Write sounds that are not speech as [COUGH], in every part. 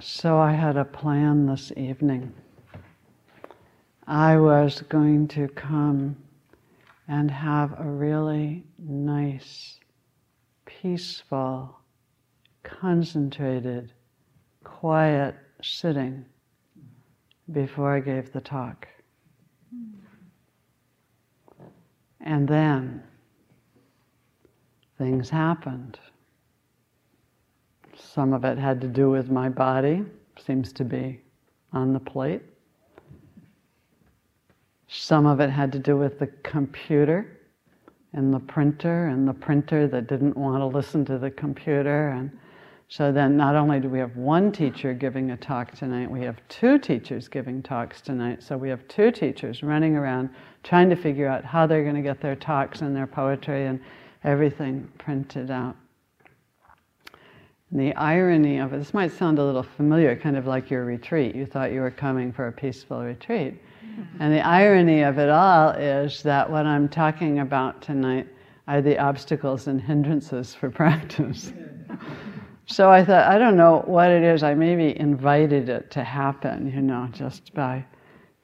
So I had a plan this evening. I was going to come and have a really nice, peaceful, concentrated, quiet sitting before I gave the talk. And then things happened. Some of it had to do with my body, seems to be on the plate. Some of it had to do with the computer and the printer, and the printer that didn't want to listen to the computer. And so then, not only do we have one teacher giving a talk tonight, we have two teachers giving talks tonight. So we have two teachers running around trying to figure out how they're going to get their talks and their poetry and everything printed out. And the irony of it, this might sound a little familiar, kind of like your retreat. You thought you were coming for a peaceful retreat. Mm-hmm. And the irony of it all is that what I'm talking about tonight are the obstacles and hindrances for [LAUGHS] practice. so I thought, I don't know what it is, I maybe invited it to happen, you know, just by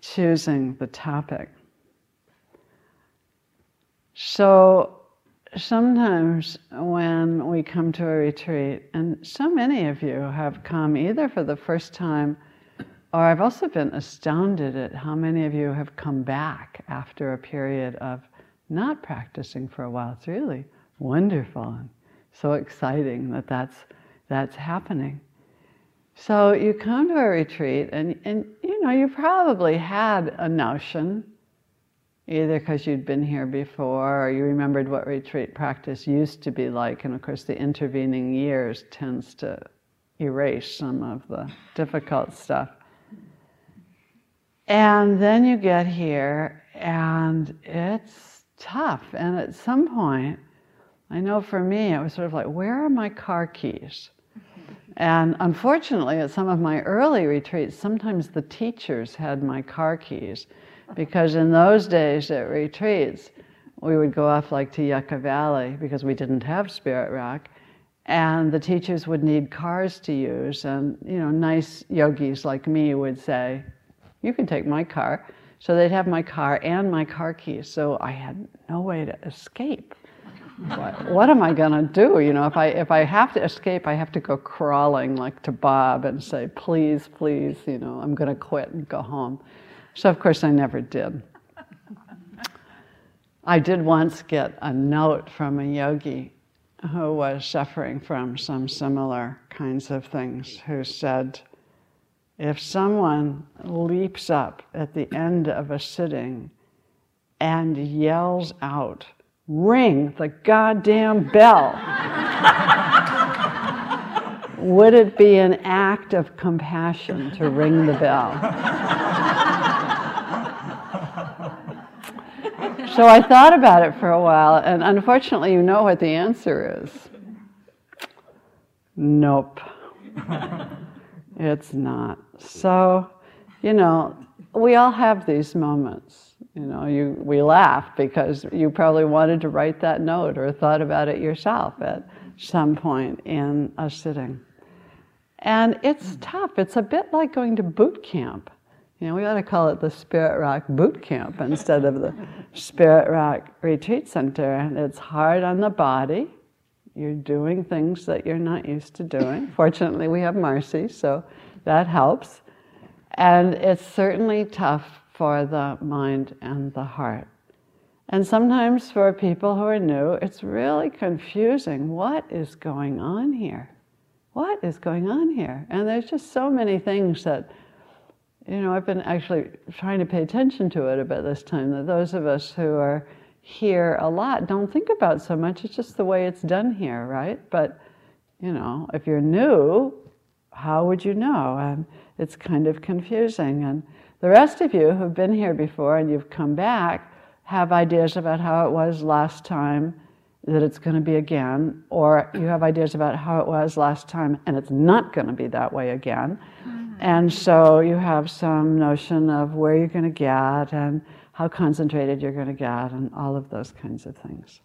choosing the topic. So sometimes when we come to a retreat, and so many of you have come either for the first time, or I've also been astounded at how many of you have come back after a period of not practicing for a while. It's really wonderful and so exciting that that's, that's happening. So you come to a retreat, and, and you know, you probably had a notion either because you'd been here before or you remembered what retreat practice used to be like. And of course, the intervening years tends to erase some of the difficult stuff. And then you get here, and it's tough. And at some point, I know for me, it was sort of like, where are my car keys? And unfortunately, at some of my early retreats, sometimes the teachers had my car keys because in those days at retreats, we would go off like to Yucca Valley because we didn't have Spirit Rock, and the teachers would need cars to use, and you know, nice yogis like me would say, "You can take my car." So they'd have my car and my car keys, so I had no way to escape. what, what am I going to do? You know, if I if I have to escape, I have to go crawling like to Bob and say, "Please, please, you know, I'm going to quit and go home." So, of course, I never did. I did once get a note from a yogi who was suffering from some similar kinds of things, who said, if someone leaps up at the end of a sitting and yells out, ring the goddamn bell, [LAUGHS] would it be an act of compassion to ring the bell? So I thought about it for a while, and unfortunately, you know what the answer is. Nope. [LAUGHS] it's not. So, you know, we all have these moments. You know, you, we laugh because you probably wanted to write that note or thought about it yourself at some point in a sitting. And it's tough. It's a bit like going to boot camp. You know, we ought to call it the Spirit Rock Boot Camp instead of the Spirit Rock Retreat Center. And it's hard on the body. You're doing things that you're not used to doing. [LAUGHS] Fortunately, we have Marcy, so that helps. And it's certainly tough for the mind and the heart. And sometimes for people who are new, it's really confusing. What is going on here? What is going on here? And there's just so many things that you know, I've been actually trying to pay attention to it about this time, that those of us who are here a lot don't think about so much. It's just the way it's done here, right? But, you know, if you're new, how would you know? And it's kind of confusing. And the rest of you who've been here before and you've come back have ideas about how it was last time, that it's going to be again, or you have ideas about how it was last time and it's not going to be that way again. And so you have some notion of where you're going to get and how concentrated you're going to get and all of those kinds of things.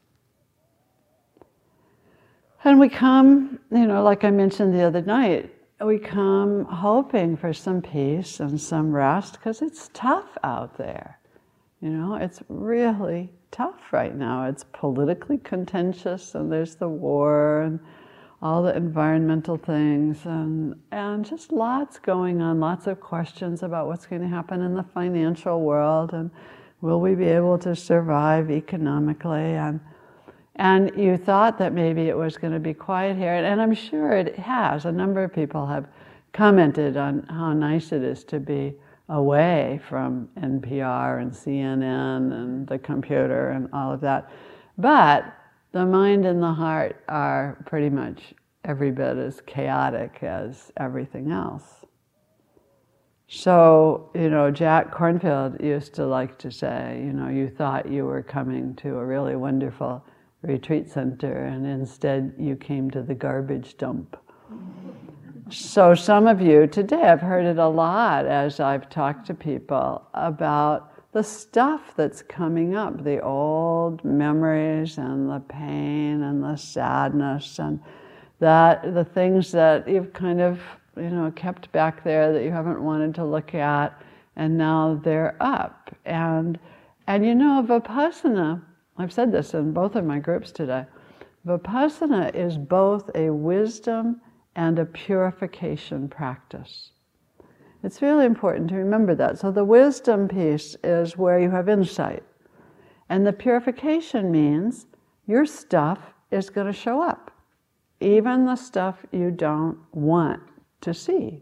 And we come, you know, like I mentioned the other night, we come hoping for some peace and some rest because it's tough out there. You know, it's really tough right now. It's politically contentious, and there's the war and all the environmental things, and, and just lots going on, lots of questions about what's going to happen in the financial world, and will we be able to survive economically? And, and you thought that maybe it was going to be quiet here, and I'm sure it has. A number of people have commented on how nice it is to be away from NPR and CNN and the computer and all of that. But the mind and the heart are pretty much every bit as chaotic as everything else. So, you know, Jack Kornfield used to like to say, you know, you thought you were coming to a really wonderful retreat center, and instead you came to the garbage dump. So, some of you today, I've heard it a lot as I've talked to people about the stuff that's coming up the old memories and the pain and the sadness and that the things that you've kind of you know kept back there that you haven't wanted to look at and now they're up and and you know vipassana i've said this in both of my groups today vipassana is both a wisdom and a purification practice. It's really important to remember that. So, the wisdom piece is where you have insight. And the purification means your stuff is going to show up, even the stuff you don't want to see.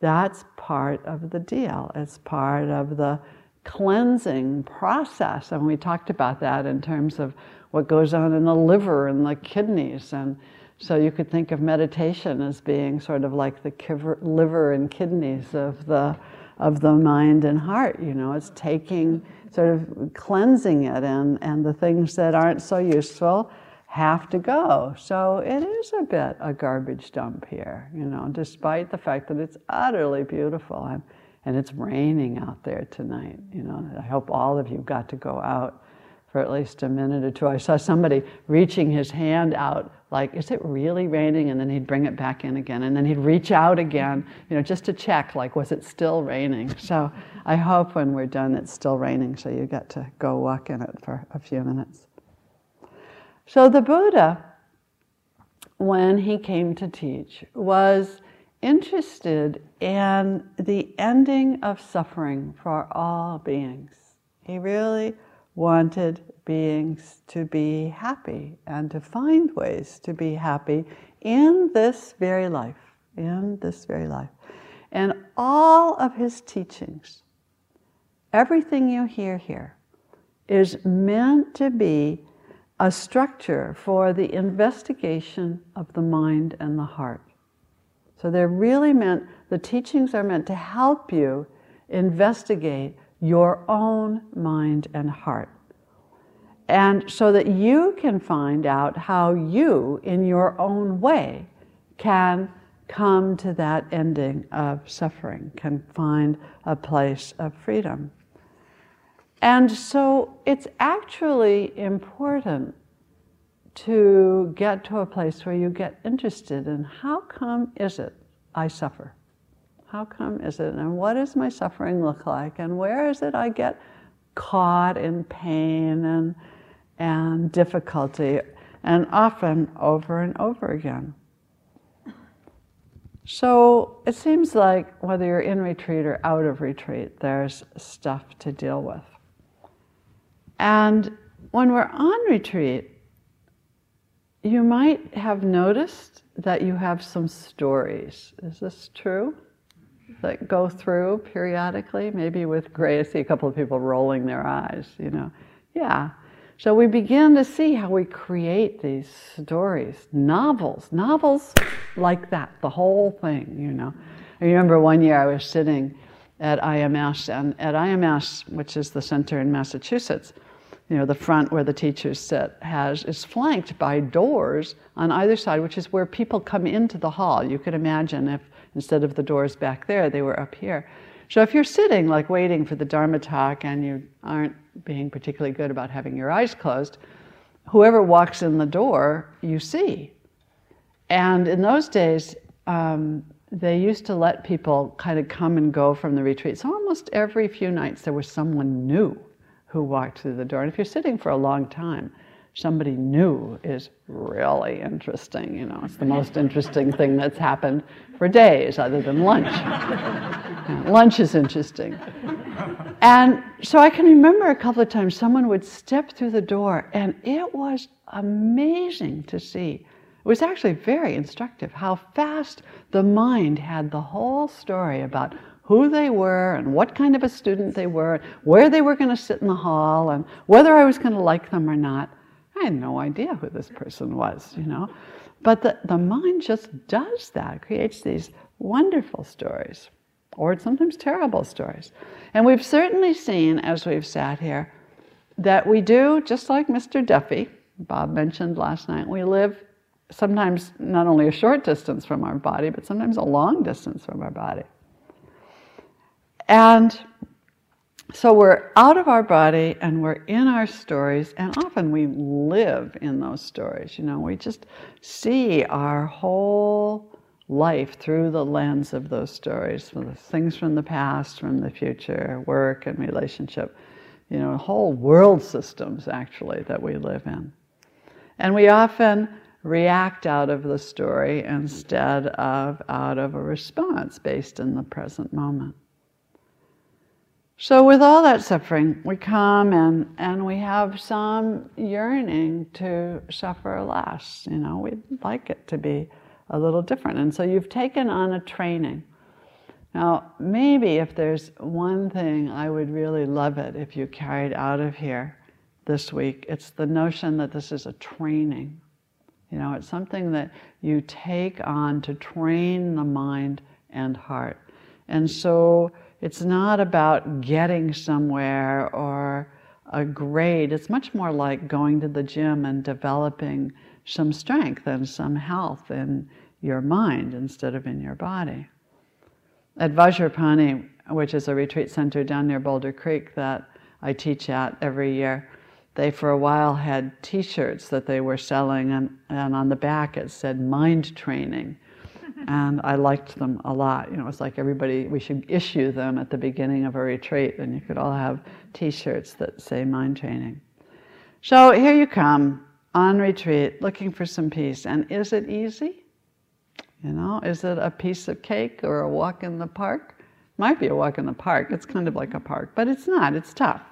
That's part of the deal. It's part of the cleansing process. And we talked about that in terms of what goes on in the liver and the kidneys and so you could think of meditation as being sort of like the liver and kidneys of the of the mind and heart. You know, it's taking sort of cleansing it, and and the things that aren't so useful have to go. So it is a bit a garbage dump here. You know, despite the fact that it's utterly beautiful and and it's raining out there tonight. You know, I hope all of you got to go out for at least a minute or two. I saw somebody reaching his hand out, like, is it really raining? And then he'd bring it back in again. And then he'd reach out again, you know, just to check, like, was it still raining? So I hope when we're done it's still raining, so you get to go walk in it for a few minutes. So the Buddha, when he came to teach, was interested in the ending of suffering for all beings. He really wanted beings to be happy and to find ways to be happy in this very life, in this very life. And all of his teachings, everything you hear here, is meant to be a structure for the investigation of the mind and the heart. So they're really meant, the teachings are meant to help you investigate your own mind and heart. And so that you can find out how you, in your own way, can come to that ending of suffering, can find a place of freedom. And so it's actually important to get to a place where you get interested in how come is it I suffer? How come is it? And what does my suffering look like? And where is it I get caught in pain and, and difficulty? And often over and over again. So it seems like whether you're in retreat or out of retreat, there's stuff to deal with. And when we're on retreat, you might have noticed that you have some stories. Is this true? That go through periodically, maybe with gray. I see a couple of people rolling their eyes, you know. Yeah. So we begin to see how we create these stories, novels, novels like that, the whole thing, you know. I remember one year I was sitting at IMS, and at IMS, which is the center in Massachusetts, you know, the front where the teachers sit has is flanked by doors on either side, which is where people come into the hall. You could imagine if Instead of the doors back there, they were up here. So if you're sitting, like waiting for the Dharma talk, and you aren't being particularly good about having your eyes closed, whoever walks in the door, you see. And in those days, um, they used to let people kind of come and go from the retreat. So almost every few nights there was someone new who walked through the door. And if you're sitting for a long time, somebody new is really interesting. You know, it's the most interesting thing that's happened for days other than lunch. [LAUGHS] lunch is interesting. And so I can remember a couple of times someone would step through the door, and it was amazing to see. It was actually very instructive how fast the mind had the whole story about who they were and what kind of a student they were, where they were going to sit in the hall, and whether I was going to like them or not. I had no idea who this person was, you know. But the, the mind just does that, creates these wonderful stories, or sometimes terrible stories. And we've certainly seen, as we've sat here, that we do, just like Mr. Duffy, Bob mentioned last night, we live sometimes not only a short distance from our body, but sometimes a long distance from our body. And so we're out of our body and we're in our stories, and often we live in those stories. You know, we just see our whole life through the lens of those stories, the things from the past, from the future, work and relationship, you know, whole world systems actually that we live in. And we often react out of the story instead of out of a response based in the present moment. So, with all that suffering, we come and, and we have some yearning to suffer less. You know, we'd like it to be a little different. And so, you've taken on a training. Now, maybe if there's one thing I would really love it if you carried out of here this week, it's the notion that this is a training. You know, it's something that you take on to train the mind and heart. And so, it's not about getting somewhere or a grade. It's much more like going to the gym and developing some strength and some health in your mind instead of in your body. At Vajrapani, which is a retreat center down near Boulder Creek that I teach at every year, they for a while had t shirts that they were selling, and, and on the back it said mind training and I liked them a lot. You know, it's like everybody, we should issue them at the beginning of a retreat, and you could all have t shirts that say mind training. So here you come on retreat looking for some peace. And is it easy? You know, is it a piece of cake or a walk in the park? Might be a walk in the park. It's kind of like a park, but it's not, it's tough.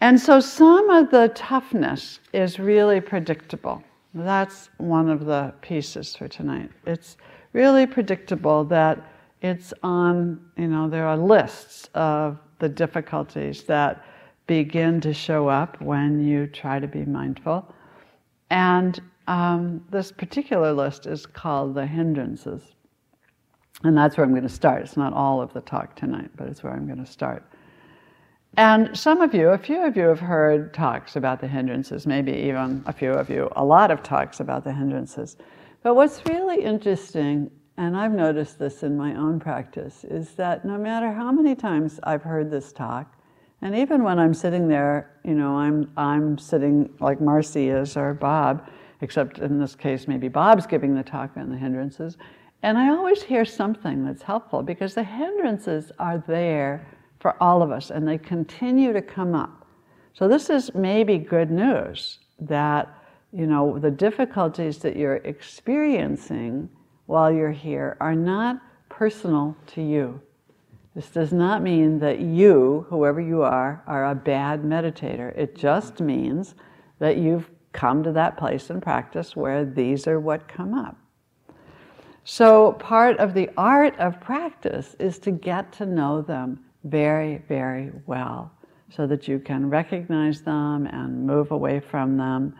And so some of the toughness is really predictable. That's one of the pieces for tonight. It's really predictable that it's on, you know, there are lists of the difficulties that begin to show up when you try to be mindful. And um, this particular list is called the hindrances. And that's where I'm going to start. It's not all of the talk tonight, but it's where I'm going to start. And some of you, a few of you have heard talks about the hindrances, maybe even a few of you, a lot of talks about the hindrances. But what's really interesting, and I've noticed this in my own practice, is that no matter how many times I've heard this talk, and even when I'm sitting there, you know, I'm, I'm sitting like Marcy is or Bob, except in this case, maybe Bob's giving the talk on the hindrances. And I always hear something that's helpful because the hindrances are there for all of us, and they continue to come up. So, this is maybe good news that, you know, the difficulties that you're experiencing while you're here are not personal to you. This does not mean that you, whoever you are, are a bad meditator. It just means that you've come to that place in practice where these are what come up. So, part of the art of practice is to get to know them very, very well so that you can recognize them and move away from them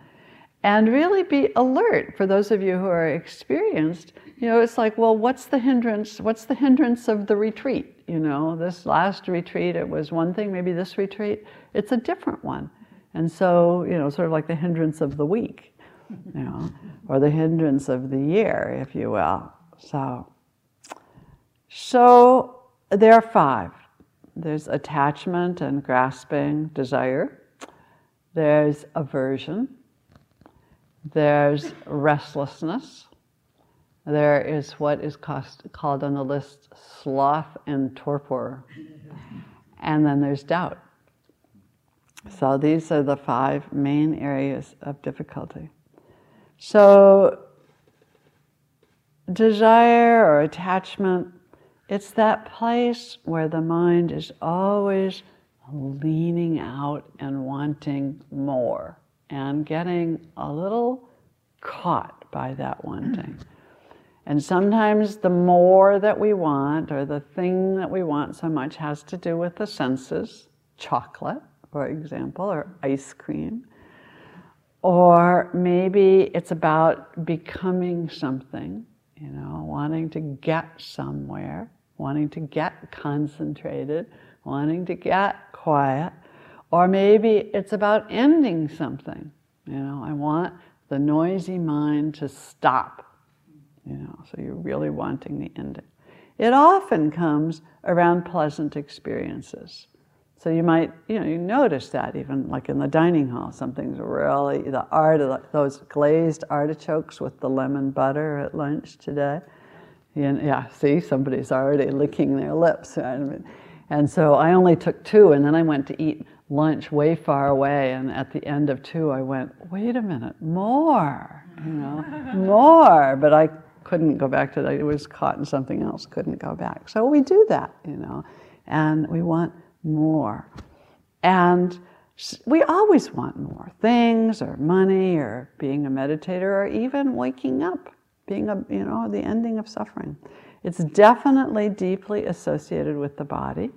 and really be alert. For those of you who are experienced you know it's like well what's the hindrance what's the hindrance of the retreat? You know this last retreat it was one thing maybe this retreat it's a different one. And so you know sort of like the hindrance of the week you know or the hindrance of the year if you will. So so there are five there's attachment and grasping, desire. There's aversion. There's restlessness. there is what is cost, called on the list sloth and torpor. And then there's doubt. So these are the five main areas of difficulty. So, desire or attachment, it's that place where the mind is always leaning out and wanting more and getting a little caught by that wanting. And sometimes the more that we want, or the thing that we want so much, has to do with the senses chocolate, for example, or ice cream. Or maybe it's about becoming something, you know, wanting to get somewhere, wanting to get concentrated, wanting to get quiet. Or maybe it's about ending something. You know, I want the noisy mind to stop you know, so you're really wanting the ending. It often comes around pleasant experiences. So you might, you know, you notice that even like in the dining hall, something's really the art of those glazed artichokes with the lemon butter at lunch today. And yeah, see, somebody's already licking their lips. And so I only took two, and then I went to eat lunch way far away. And at the end of two, I went, wait a minute, more, you know, [LAUGHS] more. But I couldn't go back to that. It was caught in something else, couldn't go back. So we do that, you know, and we want more. And we always want more things or money or being a meditator or even waking up, being a, you know, the ending of suffering. It's definitely deeply associated with the body.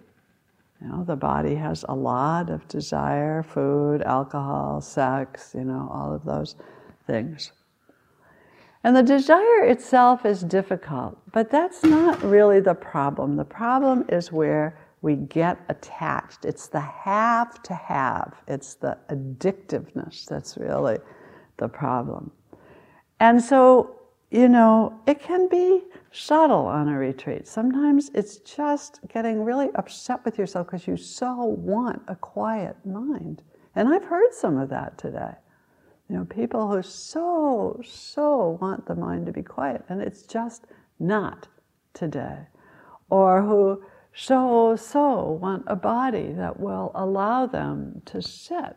You know, the body has a lot of desire, food, alcohol, sex, you know, all of those things. And the desire itself is difficult, but that's not really the problem. The problem is where we get attached. It's the have to have, it's the addictiveness that's really the problem. And so, you know, it can be subtle on a retreat. Sometimes it's just getting really upset with yourself because you so want a quiet mind. And I've heard some of that today. You know, people who so, so want the mind to be quiet, and it's just not today. Or who so, so want a body that will allow them to sit.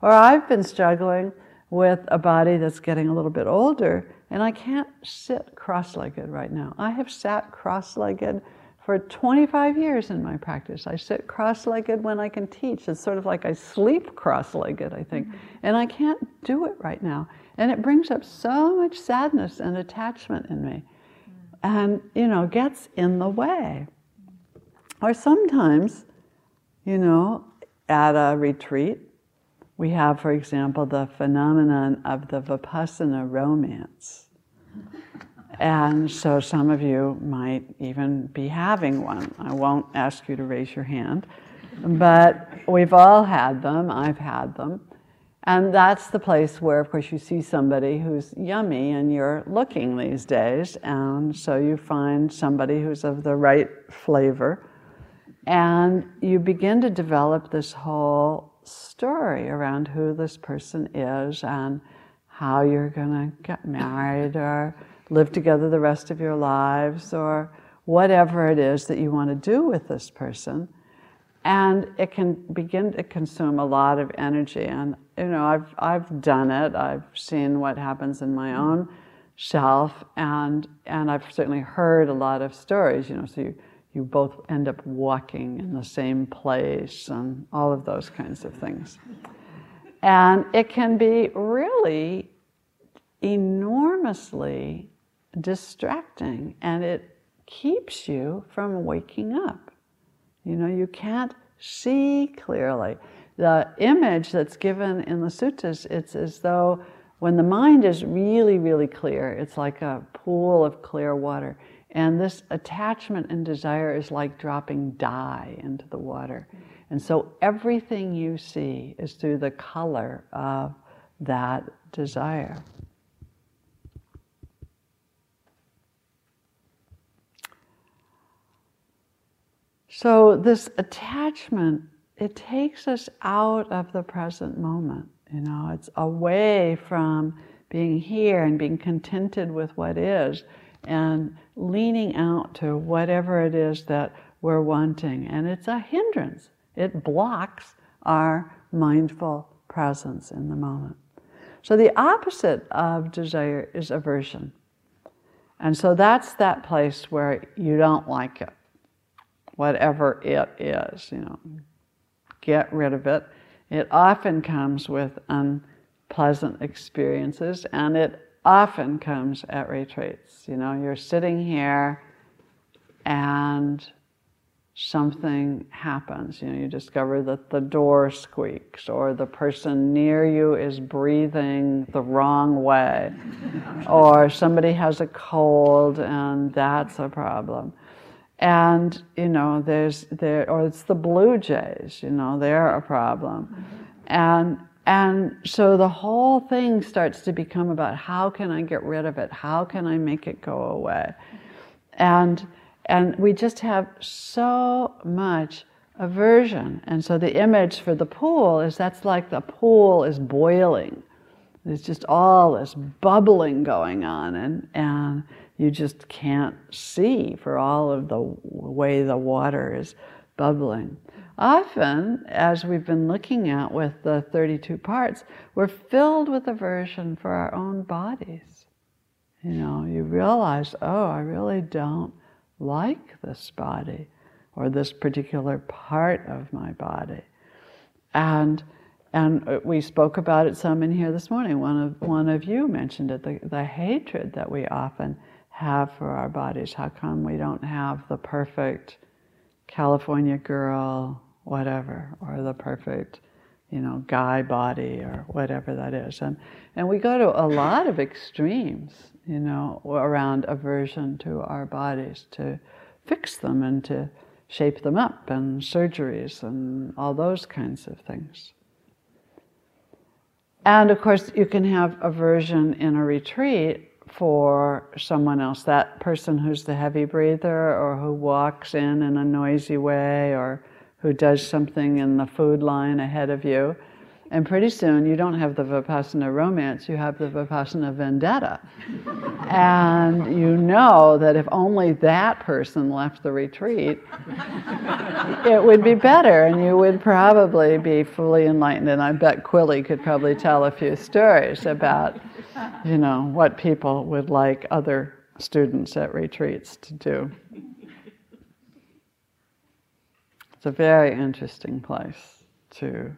Or I've been struggling with a body that's getting a little bit older, and I can't sit cross legged right now. I have sat cross legged for 25 years in my practice. I sit cross legged when I can teach. It's sort of like I sleep cross legged, I think. Mm-hmm. And I can't do it right now. And it brings up so much sadness and attachment in me. And, you know, gets in the way. Or sometimes, you know, at a retreat, we have, for example, the phenomenon of the Vipassana romance. And so some of you might even be having one. I won't ask you to raise your hand, but we've all had them. I've had them. And that's the place where, of course, you see somebody who's yummy and you're looking these days. And so you find somebody who's of the right flavor. And you begin to develop this whole story around who this person is and how you're going to get married or live together the rest of your lives or whatever it is that you want to do with this person. And it can begin to consume a lot of energy. And, you know, I've, I've done it, I've seen what happens in my own self, and, and I've certainly heard a lot of stories, you know, so you, you both end up walking in the same place and all of those kinds of things. And it can be really enormously distracting and it keeps you from waking up. You know, you can't see clearly. The image that's given in the suttas, it's as though when the mind is really, really clear, it's like a pool of clear water. And this attachment and desire is like dropping dye into the water. And so everything you see is through the color of that desire. So, this attachment, it takes us out of the present moment. You know, it's away from being here and being contented with what is and leaning out to whatever it is that we're wanting. And it's a hindrance, it blocks our mindful presence in the moment. So the opposite of desire is aversion. And so that's that place where you don't like it, whatever it is, you know. Get rid of it. It often comes with unpleasant experiences, and it often comes at retreats. You know, you're sitting here and something happens. You know, you discover that the door squeaks or the person near you is breathing the wrong way [LAUGHS] or somebody has a cold and that's a problem. And, you know, there's there or it's the blue jays, you know, they're a problem. And and so the whole thing starts to become about how can I get rid of it? How can I make it go away? And and we just have so much aversion. And so the image for the pool is that's like the pool is boiling. There's just all this bubbling going on, and, and you just can't see for all of the way the water is bubbling. Often, as we've been looking at with the 32 parts, we're filled with aversion for our own bodies. You know, you realize, oh, I really don't like this body or this particular part of my body. And and we spoke about it some in here this morning. One of one of you mentioned it, the, the hatred that we often have for our bodies. How come we don't have the perfect California girl, whatever, or the perfect, you know, guy body or whatever that is. And and we go to a lot of extremes you know, around aversion to our bodies, to fix them and to shape them up, and surgeries and all those kinds of things. And of course, you can have aversion in a retreat for someone else, that person who's the heavy breather or who walks in in a noisy way or who does something in the food line ahead of you. And pretty soon you don't have the Vipassana romance, you have the Vipassana vendetta. [LAUGHS] and you know that if only that person left the retreat, it would be better and you would probably be fully enlightened. And I bet Quilly could probably tell a few stories about, you know, what people would like other students at retreats to do. It's a very interesting place to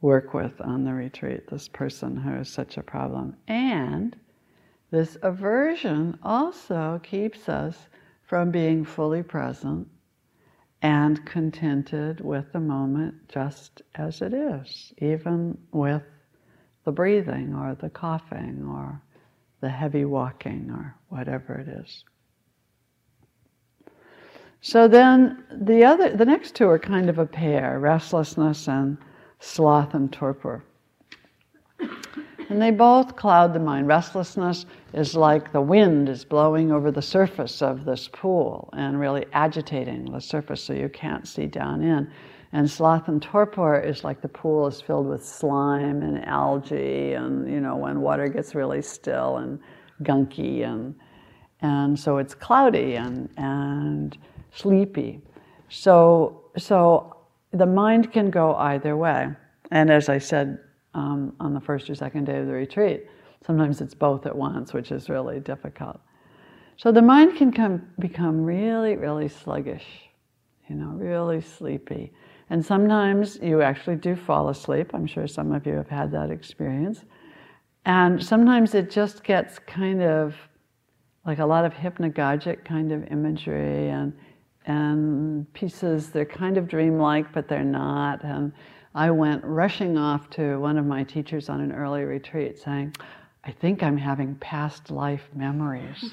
work with on the retreat, this person who is such a problem. And this aversion also keeps us from being fully present and contented with the moment just as it is, even with the breathing or the coughing or the heavy walking or whatever it is. So then the other the next two are kind of a pair, restlessness and sloth and torpor. And they both cloud the mind. Restlessness is like the wind is blowing over the surface of this pool and really agitating the surface so you can't see down in. And sloth and torpor is like the pool is filled with slime and algae, and you know, when water gets really still and gunky, and, and so it's cloudy and, and sleepy. So, so the mind can go either way. And as I said um, on the first or second day of the retreat, sometimes it's both at once, which is really difficult. So the mind can come, become really, really sluggish, you know, really sleepy. And sometimes you actually do fall asleep. I'm sure some of you have had that experience. And sometimes it just gets kind of like a lot of hypnagogic kind of imagery and and pieces. They're kind of dreamlike, but they're not. And I went rushing off to one of my teachers on an early retreat saying, I think I'm having past life memories.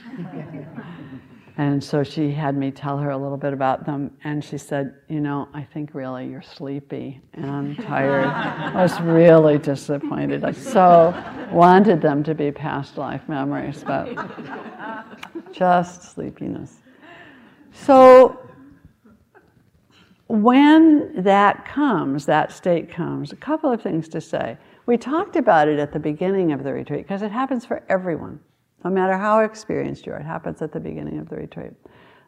[LAUGHS] and so she had me tell her a little bit about them, and she said, You know, I think really you're sleepy and tired. [LAUGHS] I was really disappointed. I so wanted them to be past life memories, but [LAUGHS] just sleepiness. So when that comes, that state comes, a couple of things to say. We talked about it at the beginning of the retreat because it happens for everyone. No matter how experienced you are, it happens at the beginning of the retreat.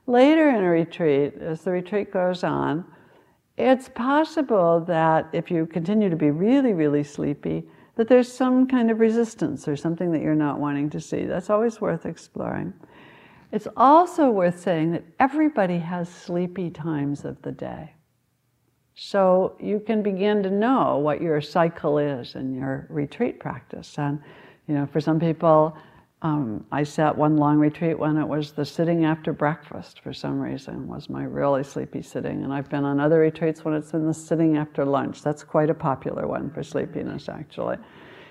Later in a retreat, as the retreat goes on, it's possible that if you continue to be really, really sleepy, that there's some kind of resistance or something that you're not wanting to see. That's always worth exploring. It's also worth saying that everybody has sleepy times of the day. So you can begin to know what your cycle is in your retreat practice. And, you know, for some people, um, I sat one long retreat when it was the sitting after breakfast for some reason was my really sleepy sitting. And I've been on other retreats when it's been the sitting after lunch. That's quite a popular one for sleepiness, actually.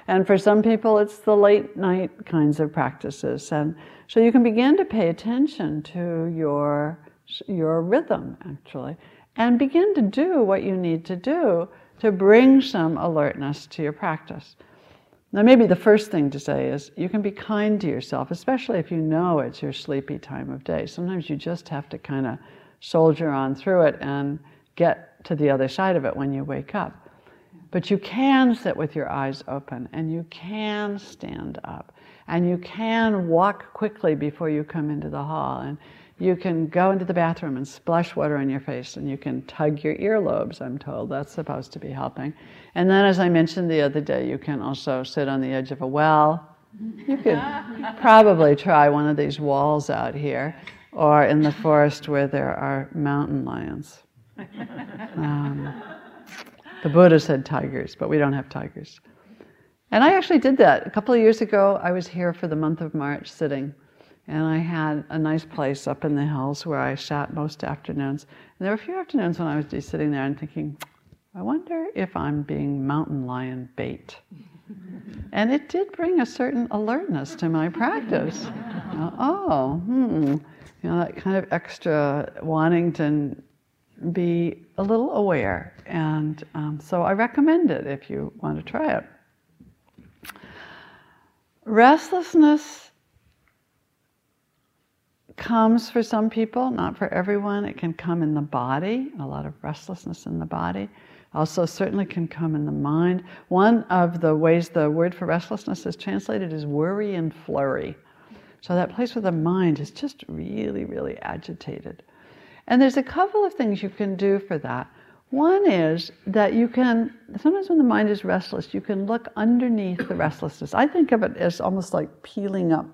And for some people, it's the late night kinds of practices. And so you can begin to pay attention to your, your rhythm, actually, and begin to do what you need to do to bring some alertness to your practice. Now, maybe the first thing to say is you can be kind to yourself, especially if you know it's your sleepy time of day. Sometimes you just have to kind of soldier on through it and get to the other side of it when you wake up. But you can sit with your eyes open and you can stand up and you can walk quickly before you come into the hall and you can go into the bathroom and splash water on your face and you can tug your earlobes, I'm told. That's supposed to be helping. And then, as I mentioned the other day, you can also sit on the edge of a well. You could [LAUGHS] probably try one of these walls out here or in the forest where there are mountain lions. [LAUGHS] Um, the Buddha said tigers, but we don't have tigers. And I actually did that. A couple of years ago, I was here for the month of March sitting and I had a nice place up in the hills where I sat most afternoons. And there were a few afternoons when I was just sitting there and thinking, I wonder if I'm being mountain lion bait. [LAUGHS] and it did bring a certain alertness to my practice. oh, hmm. You know, that kind of extra wanting to be a little aware. And um, so I recommend it if you want to try it. Restlessness comes for some people, not for everyone. It can come in the body, a lot of restlessness in the body. Also, certainly can come in the mind. One of the ways the word for restlessness is translated is worry and flurry. So, that place where the mind is just really, really agitated. And there's a couple of things you can do for that. One is that you can, sometimes when the mind is restless, you can look underneath the restlessness. I think of it as almost like peeling up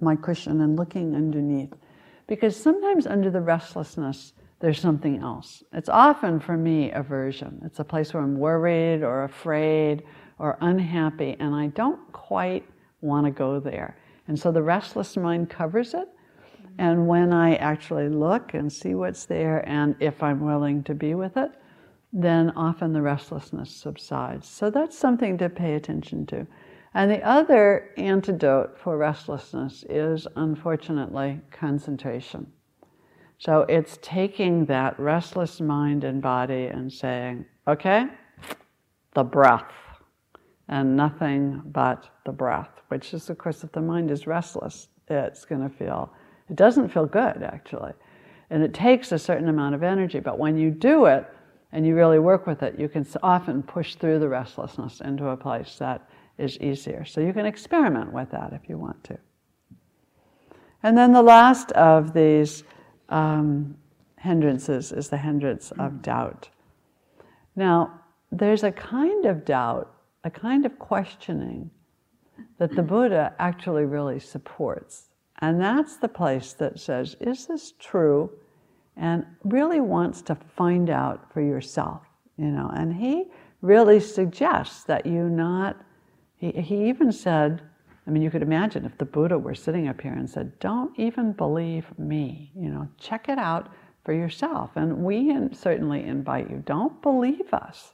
my cushion and looking underneath. Because sometimes under the restlessness, there's something else. It's often for me aversion. It's a place where I'm worried or afraid or unhappy, and I don't quite want to go there. And so the restless mind covers it. And when I actually look and see what's there, and if I'm willing to be with it, then often the restlessness subsides. So that's something to pay attention to. And the other antidote for restlessness is, unfortunately, concentration. So it's taking that restless mind and body and saying, okay, the breath, and nothing but the breath, which is, of course, if the mind is restless, it's going to feel, it doesn't feel good, actually. And it takes a certain amount of energy, but when you do it and you really work with it, you can often push through the restlessness into a place that is easier. So you can experiment with that if you want to. And then the last of these um, hindrances is the hindrance of doubt. Now, there's a kind of doubt, a kind of questioning that the [CLEARS THROAT] Buddha actually really supports. And that's the place that says, is this true? And really wants to find out for yourself, you know. And he really suggests that you not he, he even said, I mean, you could imagine if the Buddha were sitting up here and said, Don't even believe me, you know, check it out for yourself. And we certainly invite you, don't believe us.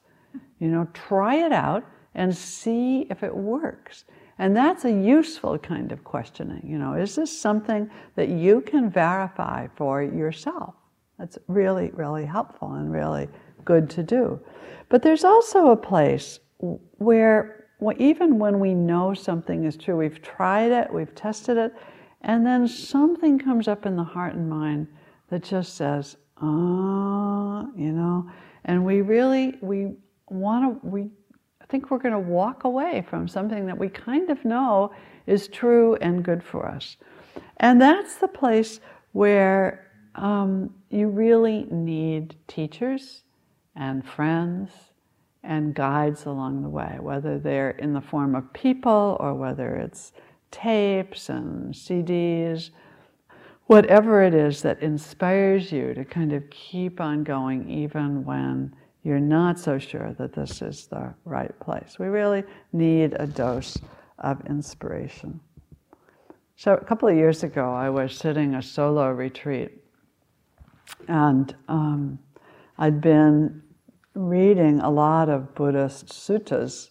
You know, try it out and see if it works. And that's a useful kind of questioning. You know, is this something that you can verify for yourself? That's really, really helpful and really good to do. But there's also a place where even when we know something is true, we've tried it, we've tested it, and then something comes up in the heart and mind that just says, ah, you know, and we really, we want to, we I think we're going to walk away from something that we kind of know is true and good for us. And that's the place where um, you really need teachers and friends and guides along the way, whether they're in the form of people or whether it's tapes and CDs, whatever it is that inspires you to kind of keep on going even when you're not so sure that this is the right place. We really need a dose of inspiration. So, a couple of years ago, I was sitting a solo retreat, and um, I'd been reading a lot of Buddhist suttas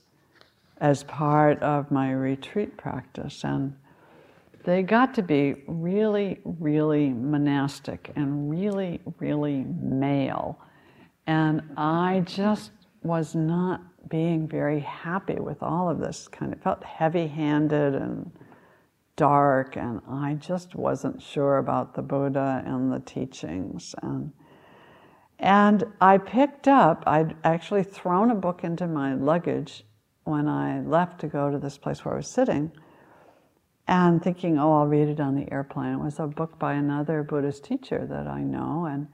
as part of my retreat practice, and they got to be really, really monastic and really, really male. And I just was not being very happy with all of this. Kind of felt heavy handed and dark, and I just wasn't sure about the Buddha and the teachings. And and I picked up, I'd actually thrown a book into my luggage when I left to go to this place where I was sitting, and thinking, oh, I'll read it on the airplane. It was a book by another Buddhist teacher that I know, and,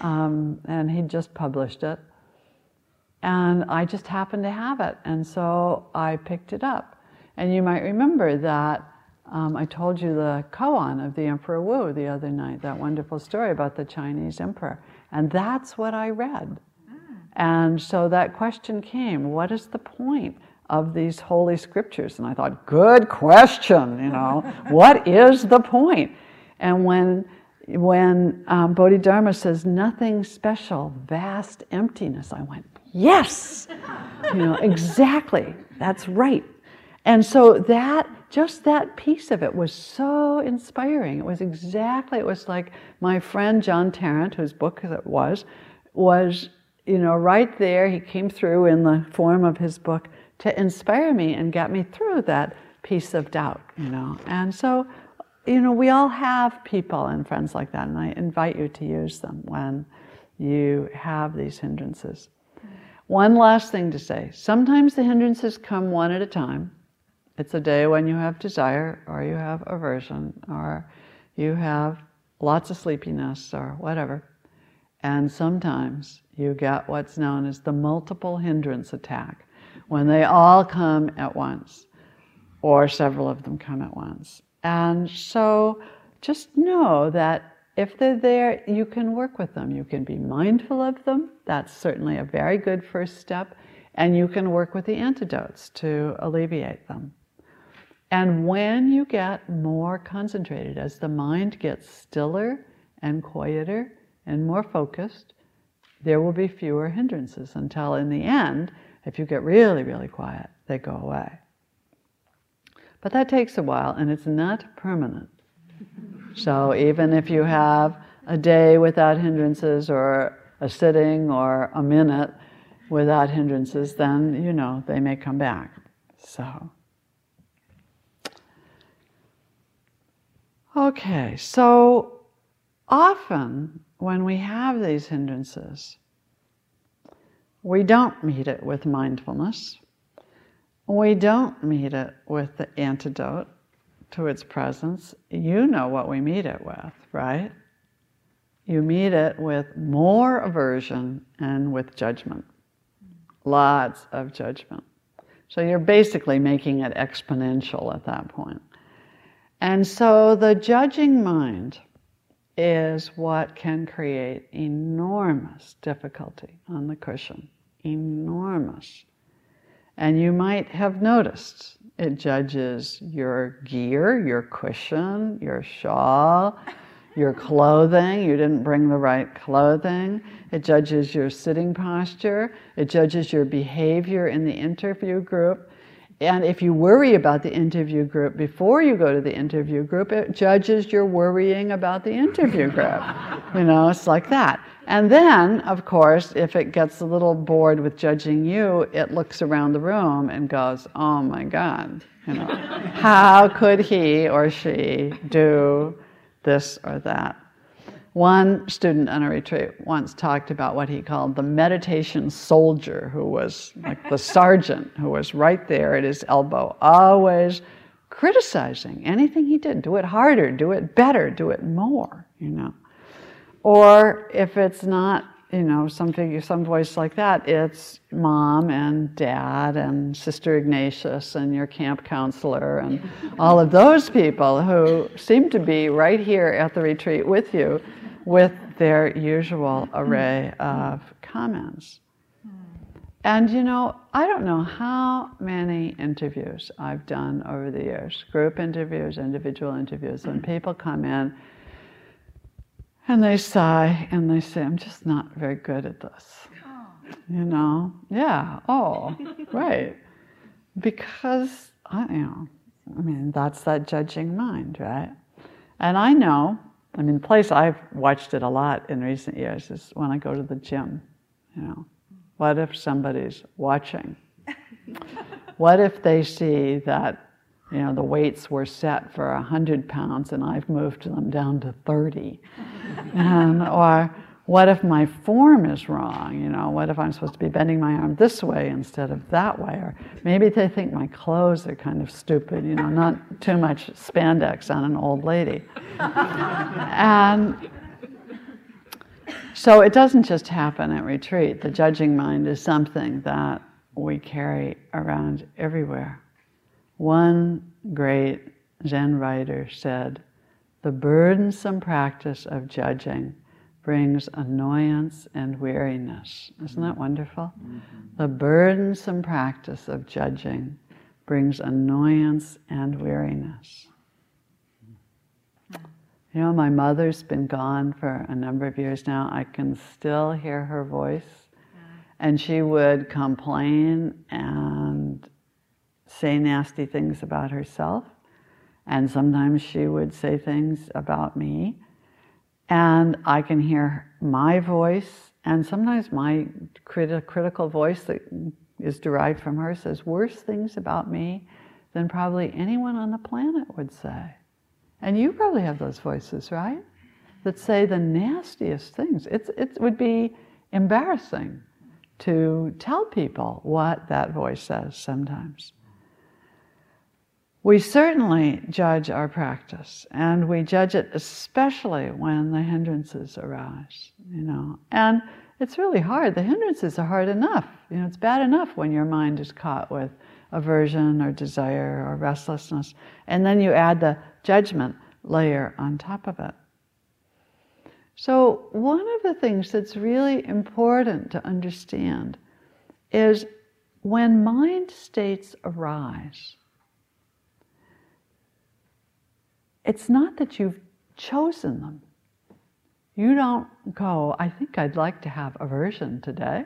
um, and he'd just published it. And I just happened to have it, and so I picked it up. And you might remember that um, I told you the koan of the Emperor Wu the other night, that wonderful story about the Chinese emperor. And that's what I read. And so that question came what is the point of these holy scriptures? And I thought, good question, you know, [LAUGHS] what is the point? And when, when um, Bodhidharma says nothing special, vast emptiness, I went, yes, you know, [LAUGHS] exactly, that's right. And so that just that piece of it was so inspiring. It was exactly, it was like my friend John Tarrant, whose book it was, was, you know, right there. He came through in the form of his book to inspire me and get me through that piece of doubt, you know. And so, you know, we all have people and friends like that, and I invite you to use them when you have these hindrances. One last thing to say sometimes the hindrances come one at a time it's a day when you have desire, or you have aversion, or you have lots of sleepiness, or whatever. And sometimes you get what's known as the multiple hindrance attack, when they all come at once, or several of them come at once. And so just know that if they're there, you can work with them. You can be mindful of them. That's certainly a very good first step. And you can work with the antidotes to alleviate them. And when you get more concentrated, as the mind gets stiller and quieter and more focused, there will be fewer hindrances until in the end, if you get really, really quiet, they go away. But that takes a while and it's not permanent. So even if you have a day without hindrances or a sitting or a minute without hindrances, then you know they may come back. So. Okay, so often when we have these hindrances, we don't meet it with mindfulness. We don't meet it with the antidote to its presence. You know what we meet it with, right? You meet it with more aversion and with judgment. Lots of judgment. So you're basically making it exponential at that point. And so the judging mind is what can create enormous difficulty on the cushion. Enormous. And you might have noticed it judges your gear, your cushion, your shawl, your clothing. You didn't bring the right clothing. It judges your sitting posture. It judges your behavior in the interview group. And if you worry about the interview group before you go to the interview group, it judges your worrying about the interview group. [LAUGHS] you know, it's like that. And then, of course, if it gets a little bored with judging you, it looks around the room and goes, "Oh my God, you know, [LAUGHS] how could he or she do this or that?" One student on a retreat once talked about what he called the meditation soldier, who was like the sergeant who was right there at his elbow, always criticizing anything he did. Do it harder, do it better, do it more, you know. Or if it's not, you know, some figure, some voice like that, it's mom and dad and Sister Ignatius and your camp counselor and all of those people who seem to be right here at the retreat with you with their usual array mm-hmm. of comments. And you know, I don't know how many interviews I've done over the years group interviews, individual interviews when people come in and they sigh and they say, I'm just not very good at this. Oh. You know? Yeah, oh, right. Because, I, you know, I mean, that's that judging mind, right? And I know, I mean, the place I've watched it a lot in recent years is when I go to the gym, you know. What if somebody's watching? [LAUGHS] what if they see that you know, the weights were set for 100 pounds and I've moved them down to 30. [LAUGHS] and, or what if my form is wrong? You know, what if I'm supposed to be bending my arm this way instead of that way? Or maybe they think my clothes are kind of stupid, you know, not too much spandex on an old lady. [LAUGHS] and so it doesn't just happen at retreat. The judging mind is something that we carry around everywhere. One great Zen writer said, The burdensome practice of judging brings annoyance and weariness. Isn't that wonderful? Mm-hmm. The burdensome practice of judging brings annoyance and weariness. You know, my mother's been gone for a number of years now. I can still hear her voice. And she would complain and say nasty things about herself, and sometimes she would say things about me. And I can hear my voice, and sometimes my crit- critical voice that is derived from her says worse things about me than probably anyone on the planet would say. And you probably have those voices, right? That say the nastiest things. It's, it would be embarrassing to tell people what that voice says sometimes we certainly judge our practice and we judge it especially when the hindrances arise you know. And it's really hard. The hindrances are hard enough. You know it's bad enough when your mind is caught with aversion or desire or restlessness and then you add the judgment layer on top of it. So one of the things that's really important to understand is when mind states arise it's not that you've chosen them. You don't go, I think I'd like to have aversion today,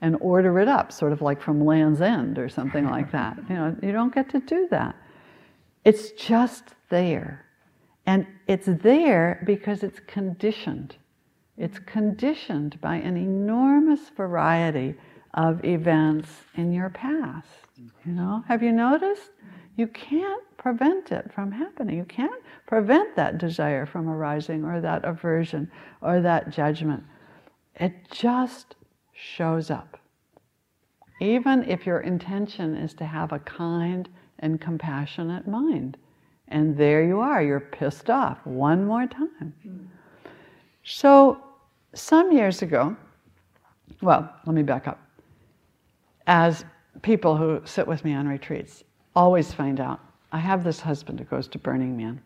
and order it up, sort of like from Land's End or something like that. You know, you don't get to do that. It's just there. And it's there because it's conditioned. It's conditioned by an enormous variety of events in your past. You know, have you noticed? You can't prevent it from happening. You can't prevent that desire from arising or that aversion or that judgment. It just shows up. Even if your intention is to have a kind and compassionate mind. And there you are, you're pissed off one more time. So, some years ago, well, let me back up. As people who sit with me on retreats always find out I have this husband who goes to Burning Man.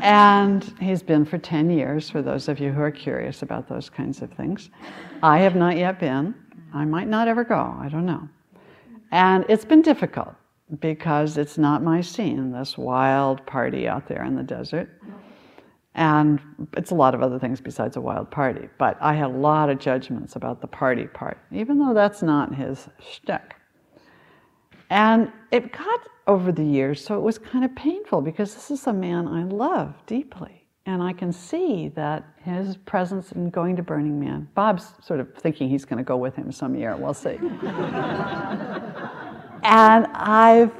and he's been for 10 years, for those of you who are curious about those kinds of things. I have not yet been. I might not ever go, I don't know. And it's been difficult because it's not my scene, this wild party out there in the desert. And it's a lot of other things besides a wild party. But I had a lot of judgments about the party part, even though that's not his shtick. And it got over the years, so it was kind of painful because this is a man I love deeply. And I can see that his presence in going to Burning Man, Bob's sort of thinking he's going to go with him some year, we'll see. [LAUGHS] and I've,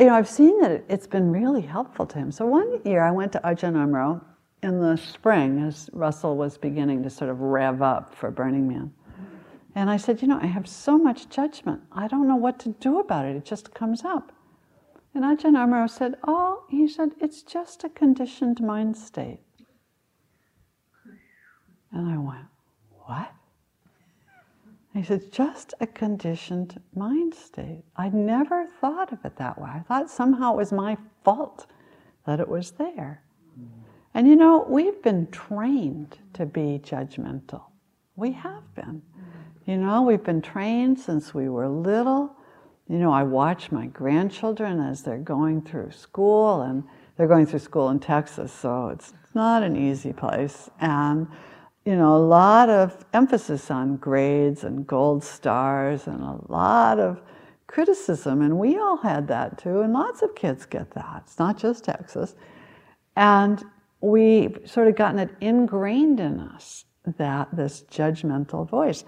you know, I've seen that it's been really helpful to him. So one year I went to Ajahn Amaro in the spring as Russell was beginning to sort of rev up for Burning Man. And I said, You know, I have so much judgment. I don't know what to do about it. It just comes up. And Ajahn Amaro said, Oh, he said, it's just a conditioned mind state. And I went, What? He said, just a conditioned mind state. I never thought of it that way. I thought somehow it was my fault that it was there. And you know, we've been trained to be judgmental. We have been. You know, we've been trained since we were little. You know, I watch my grandchildren as they're going through school, and they're going through school in Texas, so it's not an easy place. And you know, a lot of emphasis on grades and gold stars and a lot of criticism. And we all had that too, and lots of kids get that. It's not just Texas. And we've sort of gotten it ingrained in us that this judgmental voice.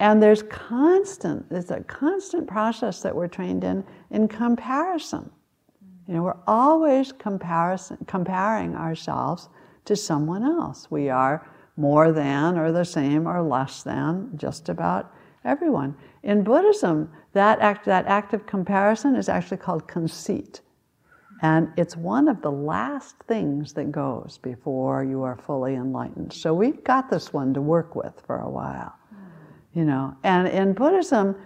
And there's constant, there's a constant process that we're trained in in comparison. You know, we're always comparison, comparing ourselves to someone else. We are more than or the same or less than just about everyone. In Buddhism, that act, that act of comparison is actually called conceit. And it's one of the last things that goes before you are fully enlightened. So we've got this one to work with for a while, you know. And in Buddhism,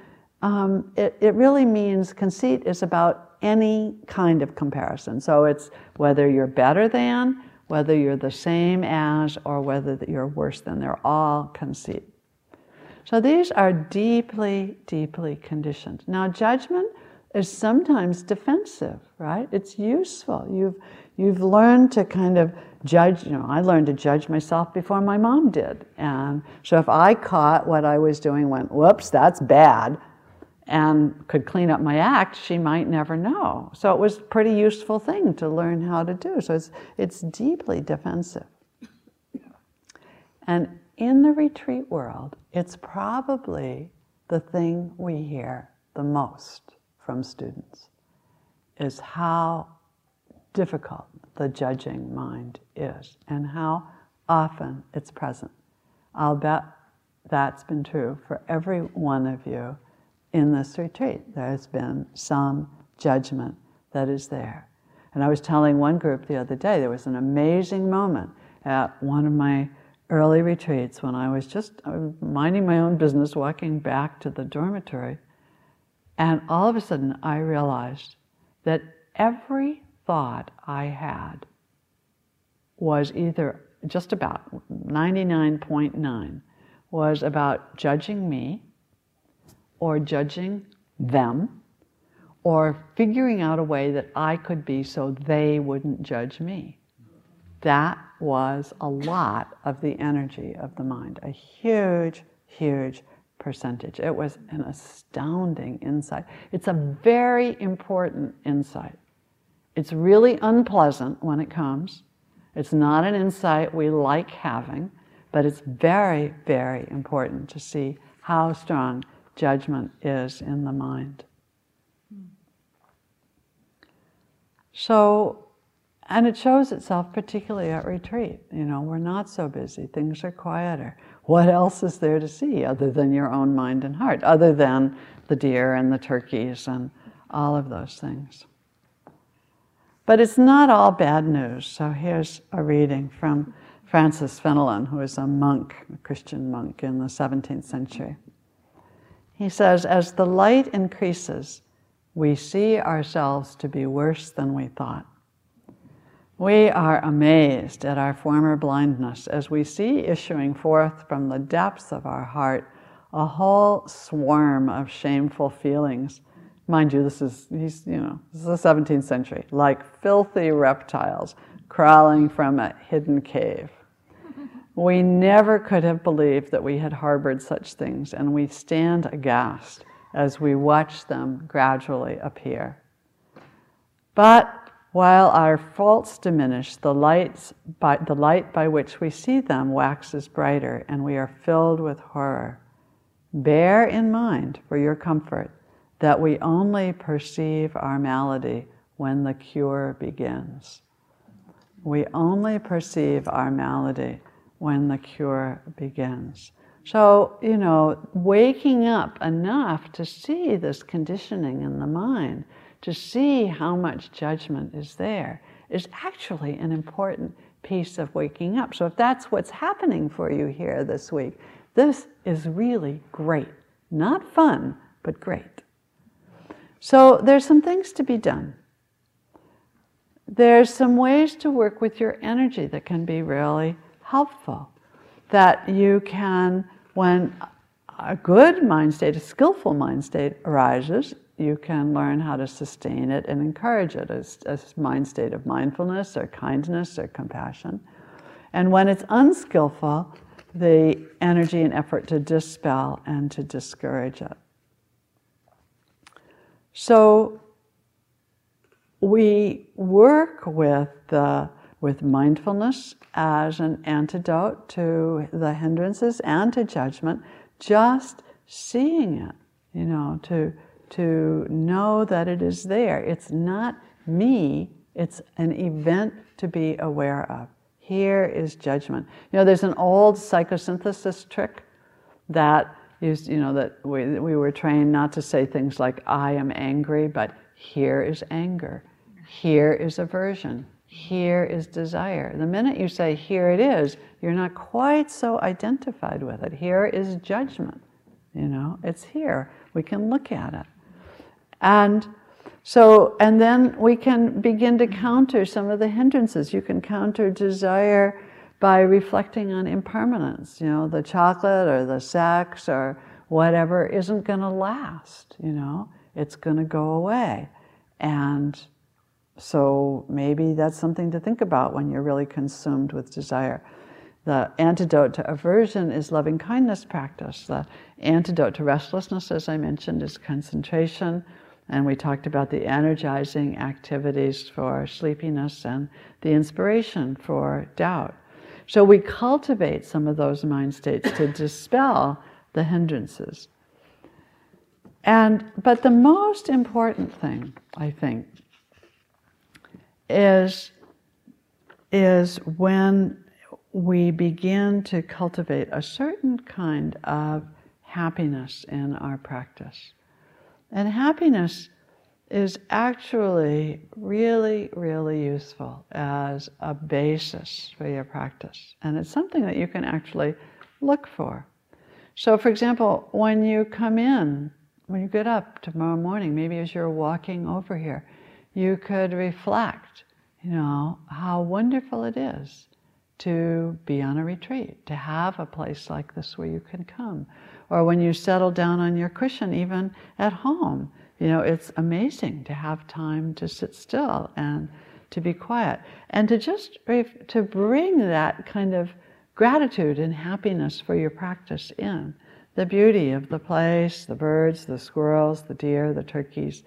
um, it, it really means conceit is about any kind of comparison. So it's whether you're better than whether you're the same as or whether you're worse than. They're all conceit. So these are deeply, deeply conditioned. Now, judgment is sometimes defensive, right? It's useful. You've, you've learned to kind of judge, you know, I learned to judge myself before my mom did. And so if I caught what I was doing, went, whoops, that's bad, and could clean up my act, she might never know. So it was a pretty useful thing to learn how to do. So it's, it's deeply defensive. And in the retreat world, it's probably the thing we hear the most from students is how difficult the judging mind is and how often it's present. I'll bet that's been true for every one of you in this retreat. There's been some judgment that is there. And I was telling one group the other day, there was an amazing moment at one of my early retreats when I was just uh, minding my own business, walking back to the dormitory. And all of a sudden, I realized that every thought I had was either just about 99.9 was about judging me or judging them or figuring out a way that I could be so they wouldn't judge me. That was a lot of the energy of the mind, a huge, huge percentage. It was an astounding insight. It's a very important insight. It's really unpleasant when it comes. It's not an insight we like having, but it's very, very important to see how strong judgment is in the mind. So, and it shows itself particularly at retreat. You know, we're not so busy, things are quieter. What else is there to see other than your own mind and heart, other than the deer and the turkeys and all of those things? But it's not all bad news. So here's a reading from Francis Fenelon, who was a monk, a Christian monk in the 17th century. He says, as the light increases, we see ourselves to be worse than we thought. We are amazed at our former blindness as we see issuing forth from the depths of our heart a whole swarm of shameful feelings. Mind you, this is, he's, you know, this is the 17th century, like filthy reptiles crawling from a hidden cave. [LAUGHS] We never could have believed that we had harbored such things, and we stand aghast as we watch them gradually appear. But while our faults diminish, the, lights by, the light by which we see them waxes brighter, and we are filled with horror. Bear in mind, for your comfort, that we only perceive our malady when the cure begins. We only perceive our malady when the cure begins. So, you know, waking up enough to see this conditioning in the mind, to see how much judgment is there, is actually an important piece of waking up. So, if that's what's happening for you here this week, this is really great. Not fun, but great. So, there's some things to be done. There's some ways to work with your energy that can be really helpful. That you can when a good mind state, a skillful mind state arises, you can learn how to sustain it and encourage it as a mind state of mindfulness or kindness or compassion. And when it's unskillful, the energy and effort to dispel and to discourage it. So we work with the with mindfulness as an antidote to the hindrances and to judgment, just seeing it, you know, to, to know that it is there. It's not me, it's an event to be aware of. Here is judgment. You know, there's an old psychosynthesis trick that used, you know, that we, we were trained not to say things like, I am angry, but here is anger, here is aversion, here is desire. The minute you say, here it is, you're not quite so identified with it. Here is judgment. You know, it's here. We can look at it. And so, and then we can begin to counter some of the hindrances. You can counter desire by reflecting on impermanence. You know, the chocolate or the sex or whatever isn't going to last, you know, it's going to go away. And so maybe that's something to think about when you're really consumed with desire. The antidote to aversion is loving kindness practice. The antidote to restlessness, as I mentioned, is concentration. And we talked about the energizing activities for sleepiness and the inspiration for doubt. So we cultivate some of those mind states to dispel the hindrances. And but the most important thing, I think, is, is when we begin to cultivate a certain kind of happiness in our practice. And happiness is actually really, really useful as a basis for your practice. And it's something that you can actually look for. So, for example, when you come in, when you get up tomorrow morning, maybe as you're walking over here, you could reflect, you know, how wonderful it is to be on a retreat, to have a place like this where you can come. Or when you settle down on your cushion, even at home, you know, it's amazing to have time to sit still and to be quiet and to just to bring that kind of gratitude and happiness for your practice in the beauty of the place, the birds, the squirrels, the deer, the turkeys,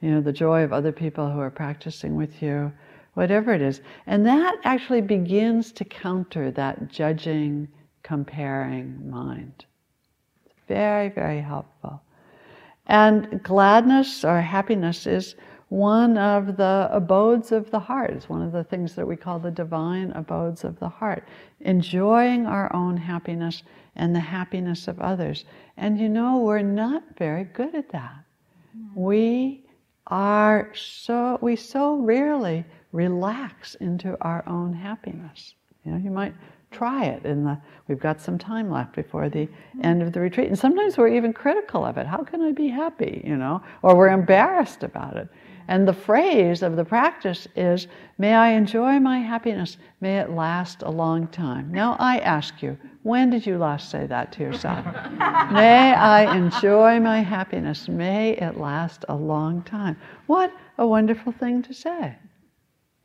you know, the joy of other people who are practicing with you, whatever it is. And that actually begins to counter that judging, comparing mind. Very, very helpful. And gladness or happiness is one of the abodes of the heart. It's one of the things that we call the divine abodes of the heart. Enjoying our own happiness and the happiness of others. And you know, we're not very good at that. Mm-hmm. We are so, we so rarely relax into our own happiness. You know, you might try it in the, we've got some time left before the mm-hmm. end of the retreat. And sometimes we're even critical of it. How can I be happy, you know? Or we're embarrassed about it. Mm-hmm. And the phrase of the practice is, may I enjoy my happiness, may it last a long time. Now I ask you, when did you last say that to yourself? [LAUGHS] may I enjoy my happiness, may it last a long time. What a wonderful thing to say.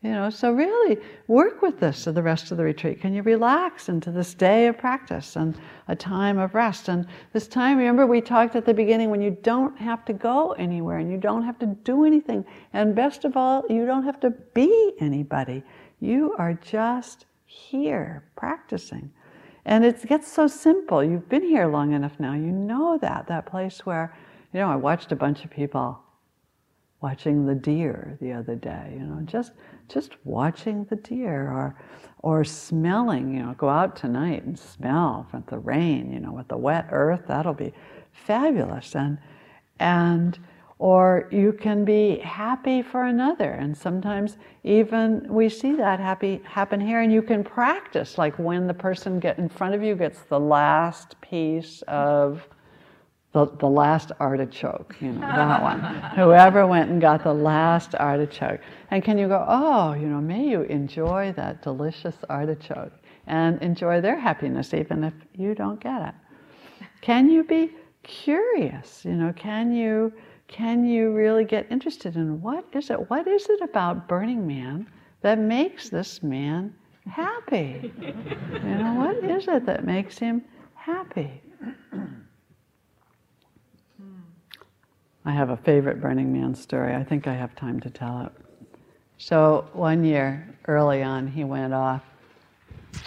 You know, so really work with this for the rest of the retreat. Can you relax into this day of practice and a time of rest? And this time, remember, we talked at the beginning when you don't have to go anywhere and you don't have to do anything. And best of all, you don't have to be anybody. You are just here practicing. And it gets so simple. You've been here long enough now. You know that, that place where, you know, I watched a bunch of people watching the deer the other day, you know, just just watching the deer or or smelling, you know, go out tonight and smell with the rain, you know, with the wet earth, that'll be fabulous. And and or you can be happy for another and sometimes even we see that happy happen here and you can practice like when the person get in front of you gets the last piece of the, the last artichoke, you know, that one. Whoever went and got the last artichoke. And can you go, oh, you know, may you enjoy that delicious artichoke and enjoy their happiness even if you don't get it? Can you be curious? You know, can you can you really get interested in what is it? What is it about Burning Man that makes this man happy? you know, what is it that makes him happy? I have a favorite Burning Man story. I think I have time to tell it. So, one year early on, he went off.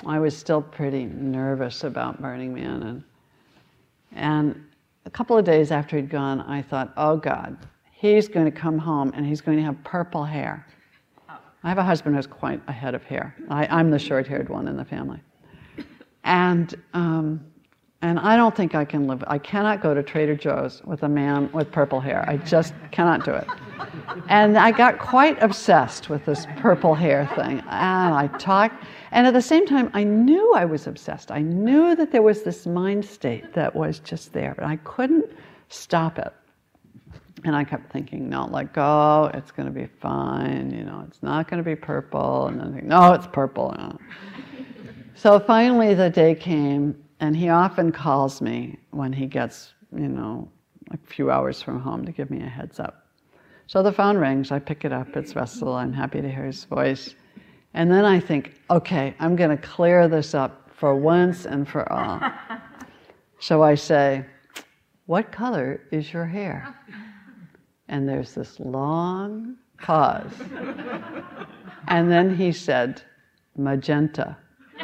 I was still pretty nervous about Burning Man. And, and a couple of days after he'd gone, I thought, oh God, he's going to come home and he's going to have purple hair. I have a husband who's quite a head of hair. I, am the short haired one in the family. And um, and I don't think I can live, I cannot go to Trader Joe's with a man with purple hair. I just cannot do it. And I got quite obsessed with this purple hair thing. And I talked, and at the same time, I knew I was obsessed. I knew that there was this mind state that was just there, but I couldn't stop it. And I kept thinking, no, let go, it's going to be fine, you know, it's not going to be purple. And then, no, it's purple. [LAUGHS] So finally, the day came and he often calls me when he gets, you know, a few hours from home to give me a heads up. So the phone rings, I pick it up, it's Russell, I'm happy to hear his voice. And then I think, okay, I'm going to clear this up for once and for all. [LAUGHS] so I say, What color is your hair? And there's this long pause. [LAUGHS] And then he said, Magenta [LAUGHS]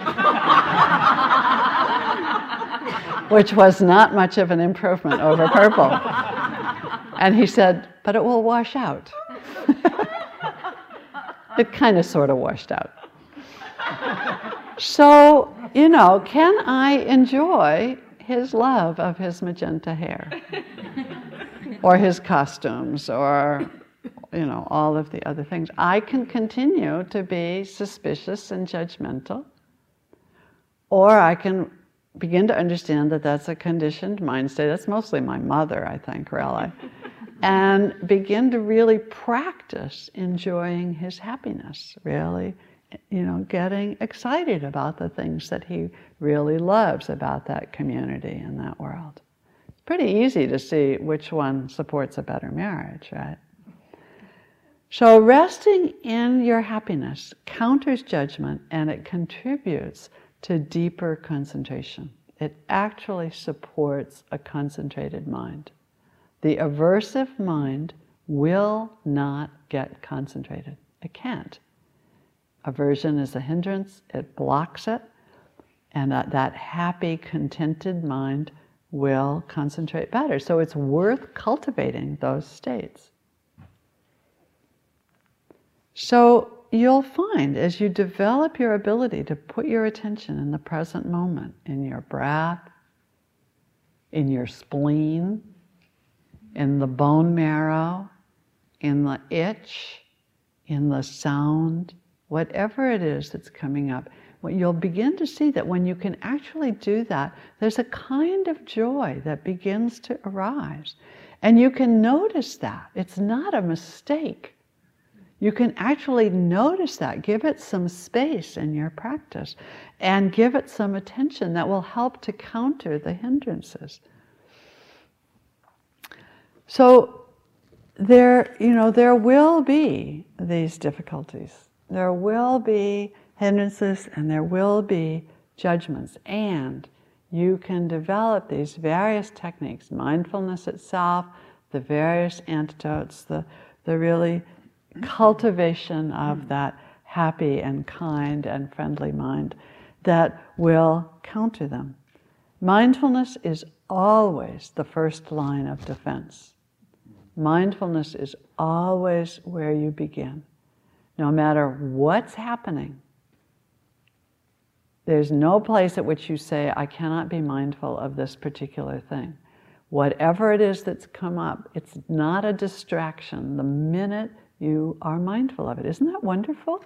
which was not much of an improvement over purple. And he said, But it will wash out. [LAUGHS] it kind of sort of washed out. So, you know, can I enjoy his love of his magenta hair? or his costumes, or, you know, all of the other things. I can continue to be suspicious and judgmental, or I can begin to understand that that's a conditioned mind state. That's mostly my mother, I think, really. [LAUGHS] and begin to really practice enjoying his happiness, really, you know, getting excited about the things that he really loves about that community and that world. It's pretty easy to see which one supports a better marriage, right? So, resting in your happiness counters judgment and it contributes to deeper concentration. It actually supports a concentrated mind. The aversive mind will not get concentrated. It can't. Aversion is a hindrance, it blocks it, and that, that happy, contented mind will concentrate better. So it's worth cultivating those states. So you'll find as you develop your ability to put your attention in the present moment, in your breath, in your spleen, in the bone marrow, in the itch, in the sound, whatever it is that's coming up, you'll begin to see that when you can actually do that, there's a kind of joy that begins to arise. And you can notice that. It's not a mistake you can actually notice that. Give it some space in your practice and give it some attention that will help to counter the hindrances. So there, you know, there will be these difficulties. There will be hindrances and there will be judgments. And you can develop these various techniques, mindfulness itself, the various antidotes, the, the really Mm-hmm. cultivation of mm-hmm. that happy and kind and friendly mind that will counter them. Mindfulness is always the first line of defense. Mindfulness is always where you begin. No matter what's happening, there's no place at which you say, I cannot be mindful of this particular thing. Whatever it is that's come up, it's not a distraction the minute you are mindful of it. Isn't that wonderful?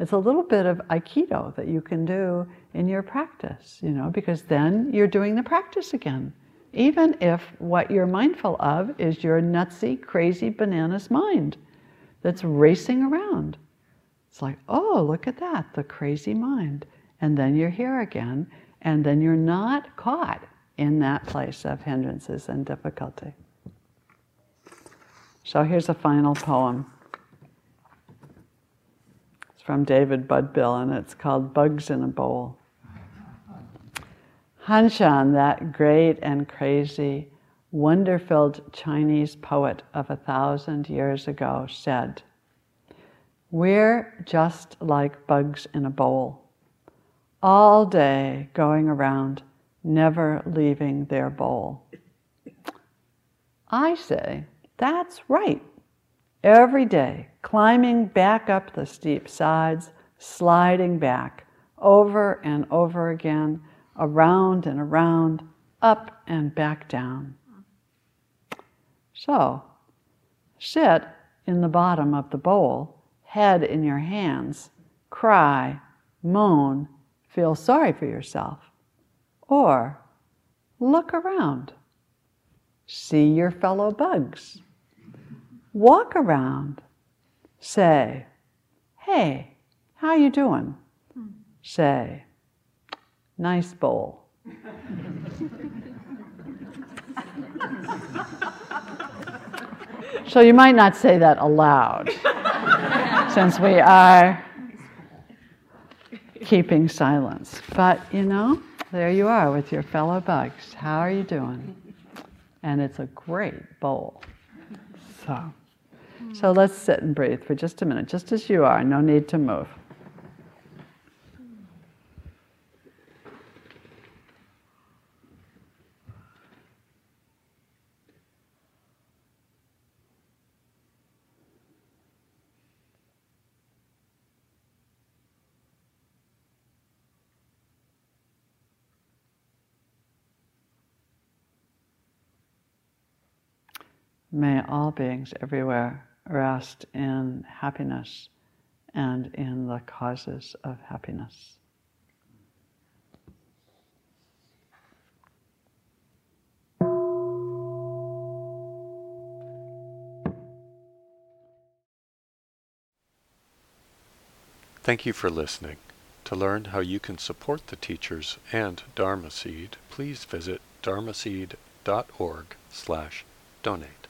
It's a little bit of Aikido that you can do in your practice, you know, because then you're doing the practice again. Even if what you're mindful of is your nutsy, crazy bananas mind that's racing around. It's like, oh, look at that, the crazy mind. And then you're here again, and then you're not caught in that place of hindrances and difficulty. So here's a final poem from David Budbill, and it's called Bugs in a Bowl. Hanshan, that great and crazy, wonder filled Chinese poet of a thousand years ago, said, We're just like bugs in a bowl, all day going around, never leaving their bowl. I say, that's right every day, climbing back up the steep sides, sliding back over and over again, around and around, up and back down. So, sit in the bottom of the bowl, head in your hands, cry, moan, feel sorry for yourself, or look around, see your fellow bugs walk around, say, "Hey, how you doing?" Say, "Nice bowl." [LAUGHS] so you might not say that aloud, [LAUGHS] since we are keeping silence. But you know, there you are with your fellow bugs. How are you doing? And it's a great bowl. So. So let's sit and breathe for just a minute, just as you are, no need to move. May all beings everywhere rest in happiness and in the causes of happiness. Thank you for listening. To learn how you can support the teachers and Dharma Seed, please visit dharmaseed.org slash donate.